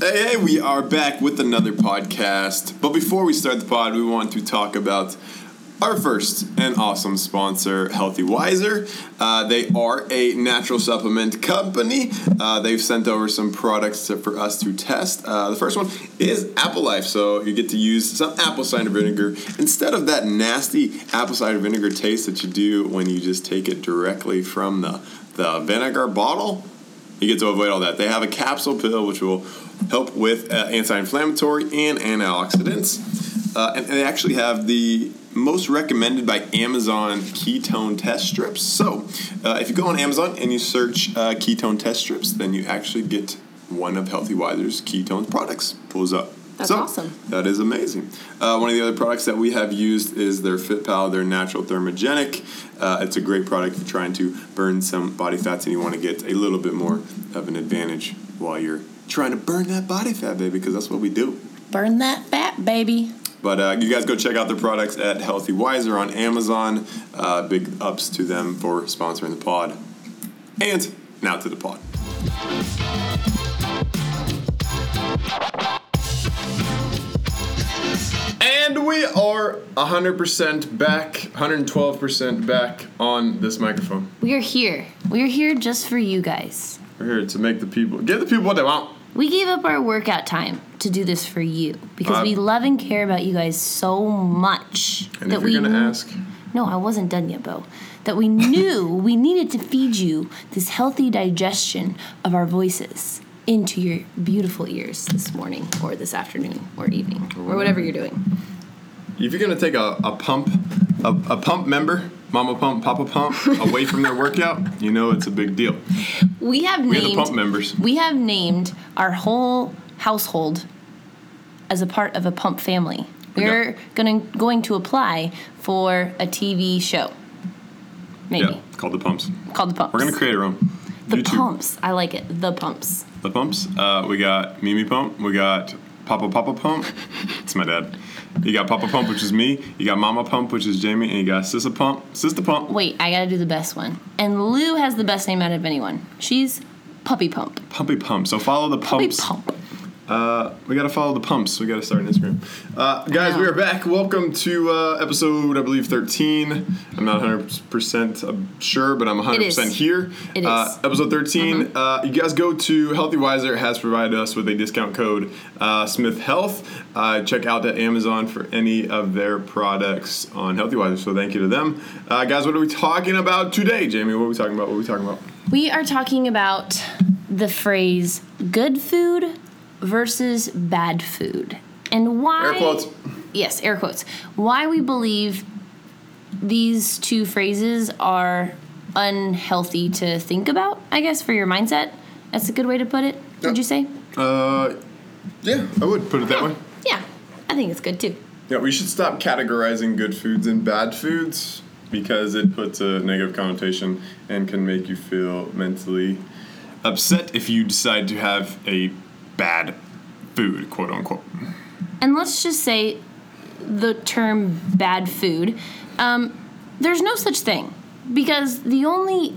Hey, hey, we are back with another podcast. But before we start the pod, we want to talk about our first and awesome sponsor, Healthy Wiser. Uh, they are a natural supplement company. Uh, they've sent over some products to, for us to test. Uh, the first one is Apple Life. So you get to use some apple cider vinegar instead of that nasty apple cider vinegar taste that you do when you just take it directly from the, the vinegar bottle. You get to avoid all that. They have a capsule pill which will help with uh, anti-inflammatory and antioxidants, uh, and, and they actually have the most recommended by Amazon ketone test strips. So, uh, if you go on Amazon and you search uh, ketone test strips, then you actually get one of Healthy Wiser's ketone products pulls up. That's so, awesome. That is amazing. Uh, one of the other products that we have used is their FitPal, their natural thermogenic. Uh, it's a great product if you're trying to burn some body fats and you want to get a little bit more of an advantage while you're trying to burn that body fat, baby, because that's what we do. Burn that fat, baby. But uh, you guys go check out their products at Healthy Wiser on Amazon. Uh, big ups to them for sponsoring the pod. And now to the pod. We are 100% back, 112% back on this microphone. We are here. We are here just for you guys. We're here to make the people, give the people what they want. We gave up our workout time to do this for you because Uh, we love and care about you guys so much And that if we you're going to ask, No, I wasn't done yet, Bo. That we knew we needed to feed you this healthy digestion of our voices into your beautiful ears this morning or this afternoon or evening or whatever you're doing. If you're going to take a, a pump, a, a pump member, mama pump, papa pump, away from their workout, you know it's a big deal. We have the named pump members. We have named our whole household as a part of a pump family. We're gonna going to apply for a TV show. Maybe Yeah, called the pumps. called the pumps. We're gonna create our own. the YouTube. pumps. I like it. The pumps. The pumps. Uh, we got Mimi Pump. We got Papa Papa Pump. It's my dad. You got Papa Pump, which is me. You got Mama Pump, which is Jamie, and you got Sister Pump, Sister Pump, Wait, I gotta do the best one. And Lou has the best name out of anyone. She's Puppy Pump. Puppy Pump. So follow the Puppy pumps. Pump. Uh, we gotta follow the pumps. We gotta start an Instagram. Uh, guys, we are back. Welcome to uh, episode, I believe, 13. I'm not 100% sure, but I'm 100% is. here. It Uh, is. episode 13. Uh, you guys go to Healthy Wiser has provided us with a discount code uh, Smith Health. Uh, check out the Amazon for any of their products on Healthy Wiser. So thank you to them. Uh, guys, what are we talking about today, Jamie? What are we talking about? What are we talking about? We are talking about the phrase good food versus bad food. And why Air quotes. Yes, air quotes. Why we believe these two phrases are unhealthy to think about, I guess, for your mindset. That's a good way to put it, would you say? Uh, yeah, I would put it that way. Yeah, I think it's good too. Yeah, we should stop categorizing good foods and bad foods because it puts a negative connotation and can make you feel mentally upset if you decide to have a bad food, quote unquote. And let's just say the term bad food, um, there's no such thing because the only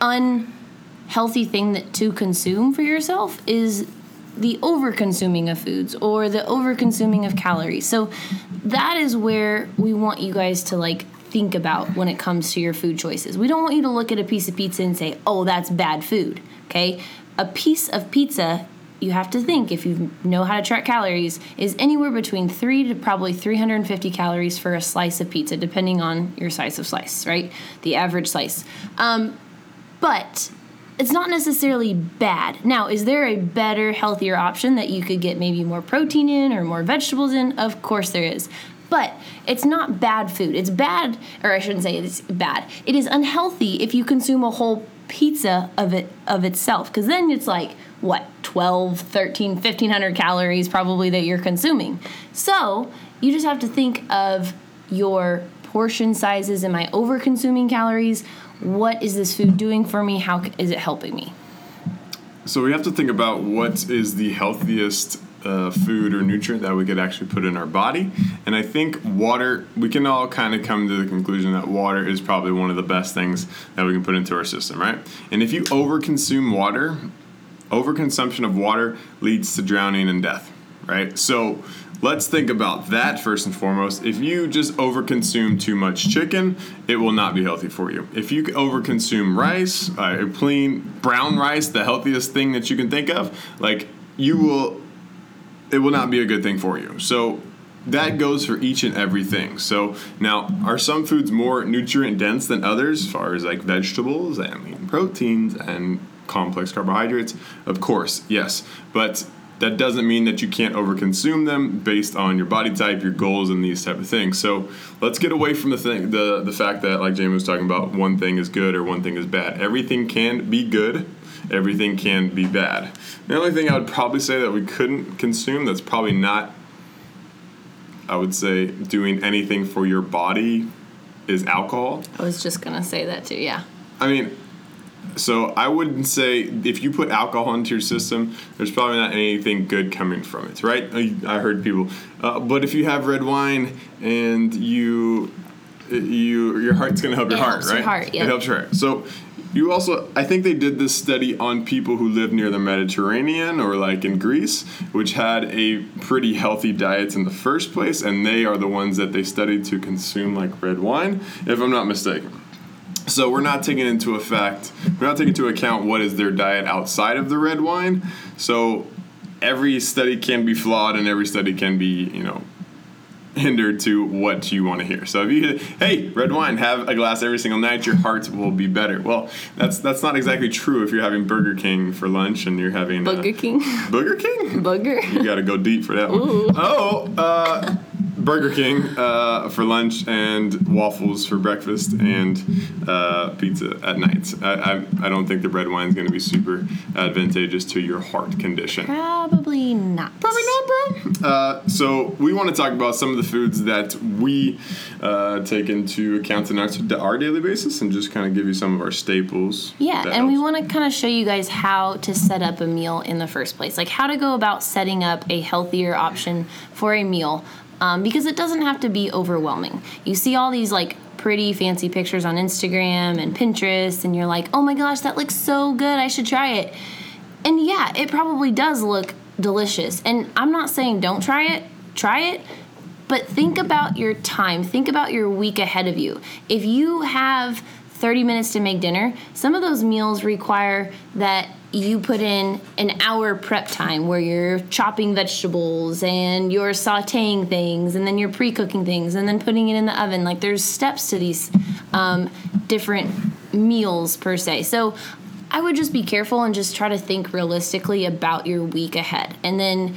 unhealthy thing that to consume for yourself is the over consuming of foods or the over consuming of calories. So that is where we want you guys to like think about when it comes to your food choices. We don't want you to look at a piece of pizza and say, "Oh, that's bad food." Okay? A piece of pizza you have to think if you know how to track calories is anywhere between 3 to probably 350 calories for a slice of pizza depending on your size of slice right? The average slice. Um, but it's not necessarily bad. Now is there a better healthier option that you could get maybe more protein in or more vegetables in? Of course there is. But it's not bad food. It's bad or i shouldn't say it's bad. It is unhealthy if you consume a whole pizza of it of itself because then it's like what 12 13 1500 calories probably that you're consuming. So you just have to think of your portion sizes. Am i over consuming calories? What is this food doing for me? How is it helping me? So we have to think about what is the healthiest uh, food or nutrient that we could actually put in our body. And I think water, we can all kind of come to the conclusion that water is probably one of the best things that we can put into our system, right? And if you overconsume water, overconsumption of water leads to drowning and death, right? So let's think about that first and foremost. If you just overconsume too much chicken, it will not be healthy for you. If you overconsume rice, uh, plain brown rice, the healthiest thing that you can think of, like you will, it will not be a good thing for you. So that goes for each and everything. So now, are some foods more nutrient dense than others, as far as like vegetables and proteins and complex carbohydrates? Of course, yes. But that doesn't mean that you can't overconsume them based on your body type, your goals, and these type of things. So let's get away from the thing, the the fact that like Jamie was talking about, one thing is good or one thing is bad. Everything can be good. Everything can be bad. The only thing I would probably say that we couldn't consume that's probably not, I would say, doing anything for your body is alcohol. I was just gonna say that too. Yeah. I mean, so I wouldn't say if you put alcohol into your system, there's probably not anything good coming from it, right? I, I heard people, uh, but if you have red wine and you, you your heart's gonna help It your heart, helps your right? heart, yeah. It helps your heart. So you also, I think they did this study on people who live near the Mediterranean or like in Greece, which had a pretty healthy diet in the first place, and they are the ones that they studied to consume like red wine, if I'm not mistaken. So we're not taking into effect, we're not taking into account what is their diet outside of the red wine. So every study can be flawed, and every study can be, you know, hindered to what you want to hear. So if you hey, red wine, have a glass every single night, your heart will be better. Well, that's that's not exactly true if you're having Burger King for lunch and you're having uh, Burger King. Burger King. Burger. You got to go deep for that one. Oh, uh, Burger King uh, for lunch and waffles for breakfast and uh, pizza at night. I, I, I don't think the red wine is going to be super advantageous to your heart condition. Probably not. Probably not, bro. Uh, so we want to talk about some of the foods that we uh, take into account in our, our daily basis, and just kind of give you some of our staples. Yeah, and we want to kind of show you guys how to set up a meal in the first place, like how to go about setting up a healthier option for a meal, um, because it doesn't have to be overwhelming. You see all these like pretty fancy pictures on Instagram and Pinterest, and you're like, oh my gosh, that looks so good, I should try it. And yeah, it probably does look delicious. And I'm not saying don't try it, try it, but think about your time. Think about your week ahead of you. If you have 30 minutes to make dinner, some of those meals require that you put in an hour prep time where you're chopping vegetables and you're sauteing things and then you're pre cooking things and then putting it in the oven. Like there's steps to these um, different meals per se. So I would just be careful and just try to think realistically about your week ahead. And then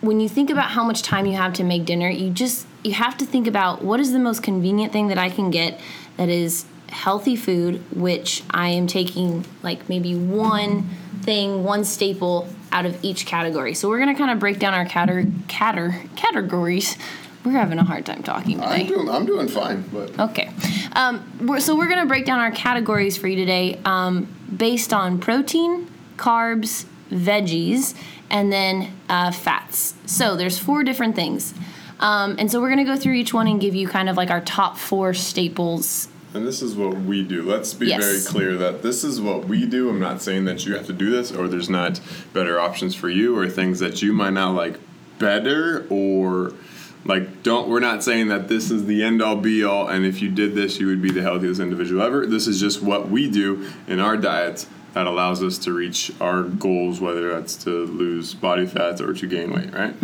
when you think about how much time you have to make dinner, you just you have to think about what is the most convenient thing that I can get that is healthy food, which I am taking like maybe one thing, one staple out of each category. So we're gonna kind of break down our cater, cater categories. We're having a hard time talking today. I'm doing, I'm doing fine, but Okay. Um, we're, so we're going to break down our categories for you today um, based on protein, carbs, veggies, and then uh, fats. So there's four different things. Um, and so we're going to go through each one and give you kind of like our top four staples. And this is what we do. Let's be Yes. very clear that this is what we do. I'm not saying that you have to do this or there's not better options for you or things that you might not like better or like don't we're not saying that this is the end all be all and if you did this you would be the healthiest individual ever. This is just what we do in our diets that allows us to reach our goals whether that's to lose body fat or to gain weight, right?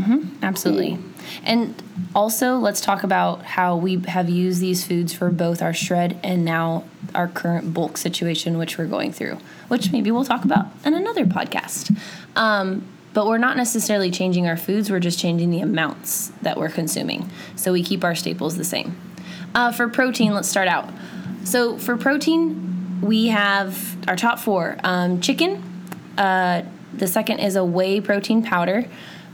Absolutely. And also, let's talk about how we have used these foods for both our shred and now our current bulk situation, which we're going through, which maybe we'll talk about in another podcast. Um, but we're not necessarily changing our foods, we're just changing the amounts that we're consuming. So we keep our staples the same. Uh, for protein, let's start out. So for protein, we have our top four um, chicken, uh, the second is a whey protein powder.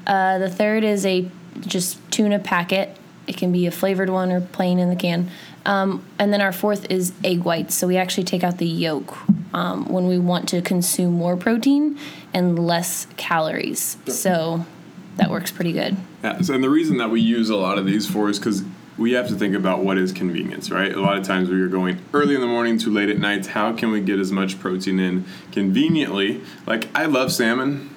Uh, the third is a just tuna packet. It can be a flavored one or plain in the can. Um, and then our fourth is egg whites. So we actually take out the yolk um, when we want to consume more protein and less calories. So that works pretty good. Yeah, so, and the reason that we use a lot of these for is because we have to think about what is convenience, right? A lot of times we are going early in the morning to late at night. How can we get as much protein in conveniently? Like, I love salmon,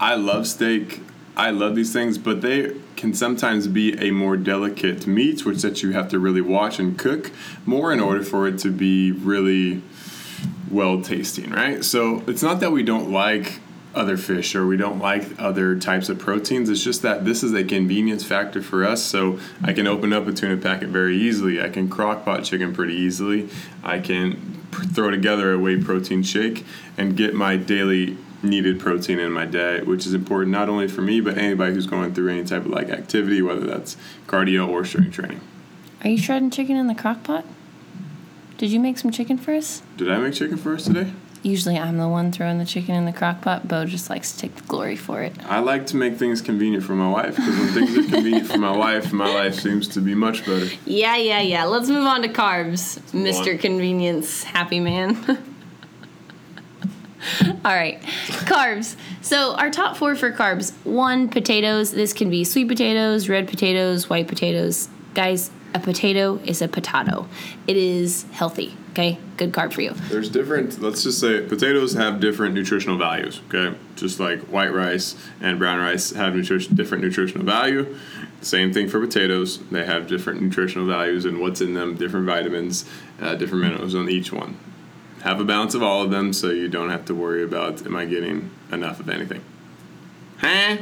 I love steak, I love these things, but they can sometimes be a more delicate meat, which that you have to really watch and cook more in order for it to be really well tasting, right? So it's not that we don't like other fish or we don't like other types of proteins. It's just that this is a convenience factor for us. So I can open up a tuna packet very easily. I can crock pot chicken pretty easily. I can throw together a whey protein shake and get my daily needed protein in my diet, which is important not only for me but anybody who's going through any type of like activity, whether that's cardio or strength training. Are you shredding chicken in the crock pot? Did you make some chicken for us? Did I make chicken for us today? Usually I'm the one throwing the chicken in the crock pot. Bo just likes to take the glory for it. I like to make things convenient for my wife because when things are convenient for my wife, my life seems to be much better. Yeah, yeah, yeah. Let's move on to carbs, Mr. on. Convenience Happy Man. All right, carbs. So our top four for carbs: one, potatoes. This can be sweet potatoes, red potatoes, white potatoes. Guys, a potato is a potato. It is healthy. Okay, good carb for you. There's different, let's just say potatoes have different nutritional values, okay? Just like white rice and brown rice have nutrition, different nutritional value. Same thing for potatoes. They have different nutritional values and what's in them, different vitamins, uh, different minerals on each one. Have a balance of all of them so you don't have to worry about am I getting enough of anything. Huh?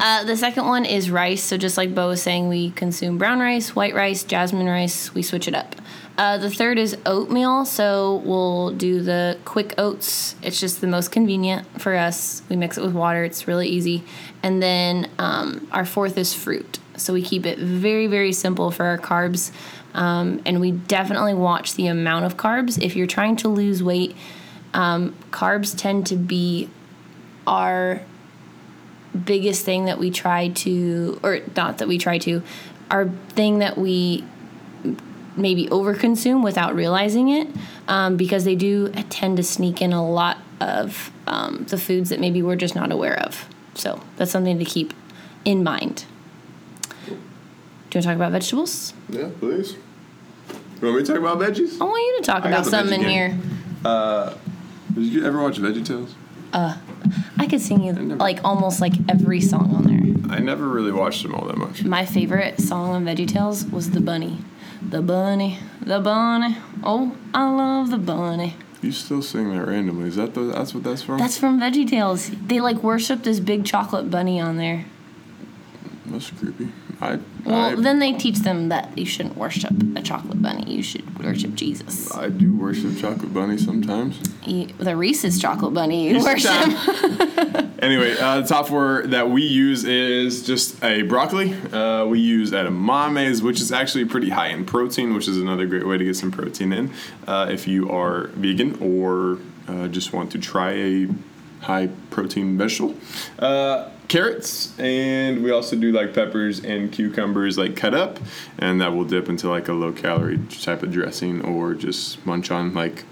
Uh, the second one is rice. So just like Bo was saying, we consume brown rice, white rice, jasmine rice. We switch it up. Uh, the third is oatmeal. So we'll do the quick oats. It's just the most convenient for us. We mix it with water. It's really easy. And then um, our fourth is fruit. So we keep it very very simple for our carbs. Um, and we definitely watch the amount of carbs. If you're trying to lose weight, um, carbs tend to be our biggest thing that we try to, or not that we try to, our thing that we maybe overconsume without realizing it, um, because they do tend to sneak in a lot of um, the foods that maybe we're just not aware of. So that's something to keep in mind. Do you want to talk about vegetables? Yeah, please. You want me to talk about veggies? I want you to talk I about something in veggie here. game. Did you ever watch VeggieTales? I could sing you never- like almost like every song on there. I never really watched them all that much. My favorite song on VeggieTales was the bunny. The bunny, the bunny. Oh, I love the bunny. You still sing that randomly. Is that the, that's what that's from? That's from VeggieTales. They like worship this big chocolate bunny on there. That's creepy. I Well, I, then they teach them that you shouldn't worship a chocolate bunny. You should worship Jesus. I do worship chocolate bunny sometimes. You, the Reese's chocolate bunny you Reese's worship. Anyway, uh, the top four that we use is just a broccoli. Uh, we use edamames, which is actually pretty high in protein, which is another great way to get some protein in uh, if you are vegan or uh, just want to try a high protein vegetable. Carrots, and we also do like peppers and cucumbers, like cut up, and that will dip into like a low calorie type of dressing or just munch on like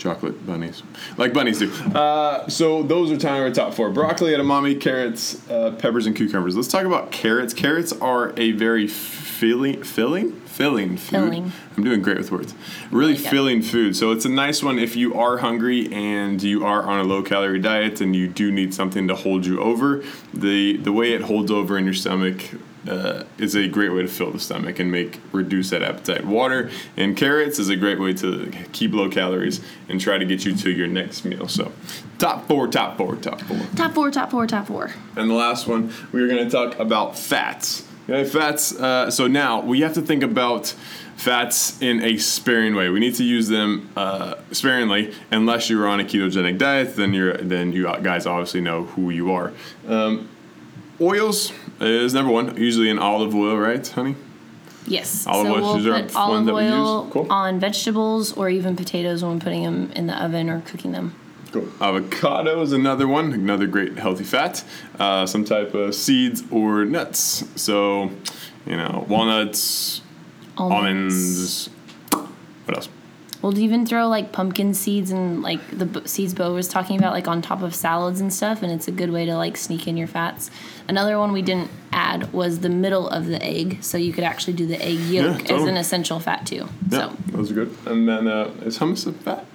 chocolate bunnies, like bunnies do. Uh, so those are kind of our top four: broccoli, edamame, carrots, uh, peppers, and cucumbers. Let's talk about carrots. Carrots are a very filling, filling, filling food. Filling. I'm doing great with words. Really like it. filling food. So it's a nice one if you are hungry and you are on a low calorie diet and you do need something to hold you over. The the way it holds over in your stomach uh, is a great way to fill the stomach and make reduce that appetite. Water and carrots is a great way to keep low calories and try to get you to your next meal. So top four, top four, top four. top four, top four, top four. And the last one, we are going to talk about fats. Okay, fats. Uh, so now we have to think about fats in a sparing way. We need to use them uh, sparingly, unless you're on a ketogenic diet. Then you're then you guys obviously know who you are. Um, oils is number one. Usually an olive oil, right, honey? Yes. Olive so oil, we'll put one olive that we oil Cool. on vegetables or even potatoes when putting them in the oven or cooking them. Cool. Avocado is another one, another great healthy fat. Uh, some type of seeds or nuts. So, you know, walnuts, almonds. What else? We'll even throw like pumpkin seeds and like the b- seeds Bo was talking about, like on top of salads and stuff, and it's a good way to like sneak in your fats. Another one we didn't add was the middle of the egg, so you could actually do the egg yolk as totally. an essential fat too. Yeah, So those are good. And then uh, is hummus a fat?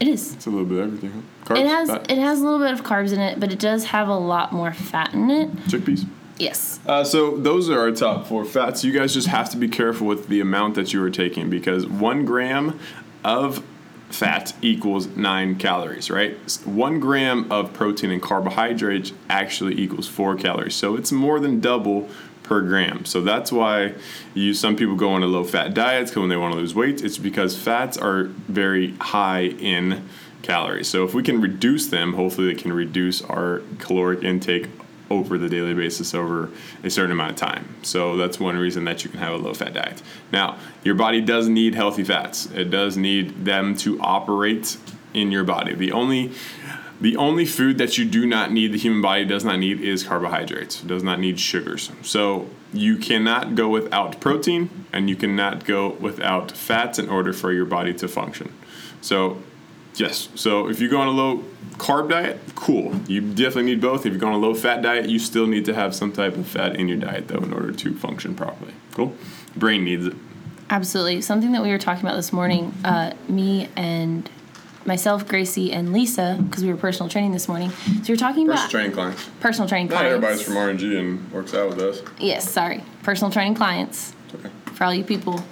it is. It's a little bit of everything. Huh? Carbs, It has fat, it has a little bit of carbs in it, but it does have a lot more fat in it. chickpeas. Yes. Uh, so those are our top four fats. You guys just have to be careful with the amount that you are taking because one gram of fat equals nine calories, right? One gram of protein and carbohydrates actually equals four calories. So it's more than double per gram. So that's why you some people go on a low fat diets when they want to lose weight. It's because fats are very high in calories. So if we can reduce them, hopefully they can reduce our caloric intake over the daily basis over a certain amount of time. So that's one reason that you can have a low fat diet. Now, your body does need healthy fats. It does need them to operate in your body. The only the only food that you do not need, the human body does not need, is carbohydrates. Does not need sugars. So you cannot go without protein and you cannot go without fats in order for your body to function. So Yes. So if you go on a low carb diet, cool. You definitely need both. If you go on a low fat diet, you still need to have some type of fat in your diet though in order to function properly. Cool. Brain needs it. Absolutely. Something that we were talking about this morning, uh, me and myself, Gracie, and Lisa, because we were personal training this morning. So we were talking about Personal training clients. personal training Not clients. everybody's from RNG and works out with us. Yes, sorry. Personal training clients It's okay. for all you people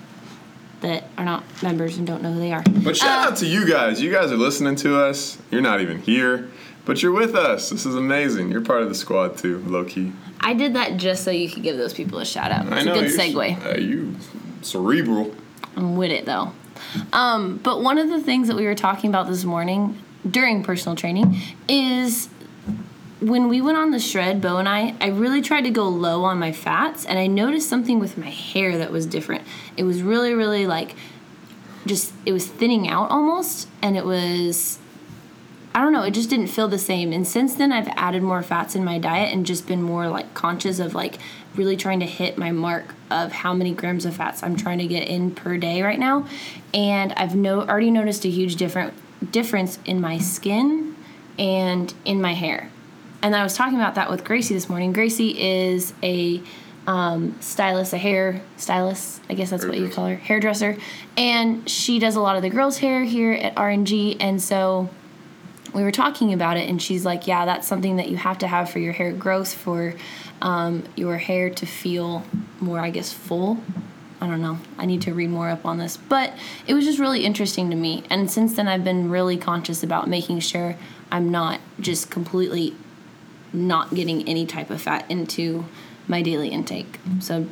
that are not members and don't know who they are. But shout out to you guys. You guys are listening to us. You're not even here, but you're with us. This is amazing. You're part of the squad too, low key. I did that just so you could give those people a shout out. It's I know a good segue. Uh, you cerebral. I'm with it though. Um, but one of the things that we were talking about this morning during personal training is when we went on the shred, Bo and I, I really tried to go low on my fats, and I noticed something with my hair that was different. It was really, really like just, it was thinning out almost, and it was, I don't know, it just didn't feel the same. And since then, I've added more fats in my diet and just been more like conscious of like really trying to hit my mark of how many grams of fats I'm trying to get in per day right now. And I've no already noticed a huge different difference in my skin and in my hair. And I was talking about that with Gracie this morning. Gracie is a um, stylist, a hair stylist, I guess that's what you call her, hairdresser. And she does a lot of the girls' hair here at RNG. And so we were talking about it, and she's like, Yeah, that's something that you have to have for your hair growth, for um, your hair to feel more, I guess, full. I don't know. I need to read more up on this. But it was just really interesting to me. And since then, I've been really conscious about making sure I'm not just completely not getting any type of fat into my daily intake. So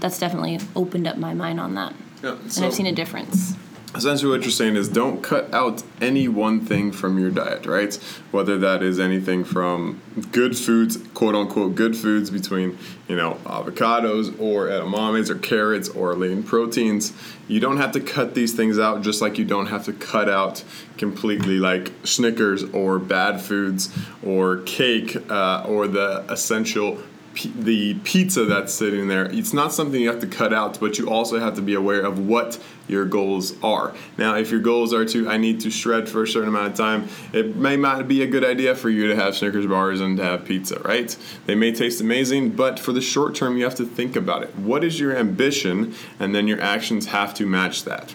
that's definitely opened up my mind on that. Yeah, And I've seen a difference. Essentially, what you're saying is don't cut out any one thing from your diet, right? Whether that is anything from good foods, quote unquote, good foods between, you know, avocados or edamames or carrots or lean proteins. You don't have to cut these things out just like you don't have to cut out completely like Snickers or bad foods or cake uh, or the essential the pizza that's sitting there it's not something you have to cut out but you also have to be aware of what your goals are. Now if your goals are to i need to shred for a certain amount of time it may not be a good idea for you to have snickers bars and to have pizza right? They may taste amazing but for the short term you have to think about it. What is your ambition? And then your actions have to match that.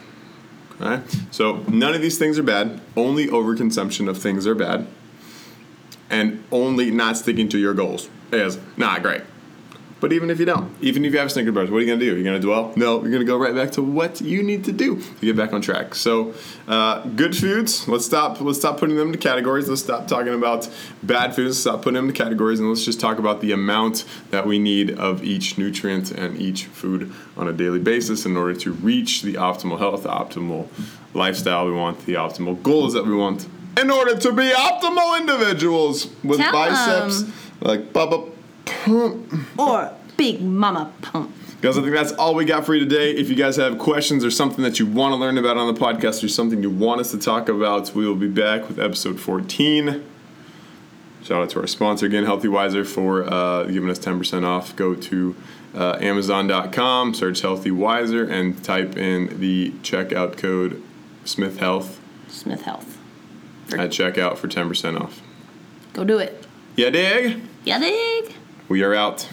Okay so none of these things are bad. Only overconsumption of things are bad. And only not sticking to your goals is not great. But even if you don't, even if you have Snickers bars, what are you gonna do? You're gonna dwell? No, you're gonna go right back to what you need to do to get back on track. So, uh, good foods. Let's stop. Let's stop putting them into categories. Let's stop talking about bad foods. Stop putting them into categories, and let's just talk about the amount that we need of each nutrient and each food on a daily basis in order to reach the optimal health, the optimal lifestyle we want, the optimal goals that we want, in order to be optimal individuals with Tell biceps like Bubba Pump. Or Big Mama Pump. Guys, I think that's all we got for you today. If you guys have questions or something that you want to learn about on the podcast or something you want us to talk about, we will be back with episode 14. Shout out to our sponsor again, Healthy Wiser, for uh, giving us 10% off. Go to uh, Amazon.com, search Healthy Wiser, and type in the checkout code Smith Health Smith Health. at checkout for 10% off. Go do it. Yeah, dig? Yeah, dig. We are out.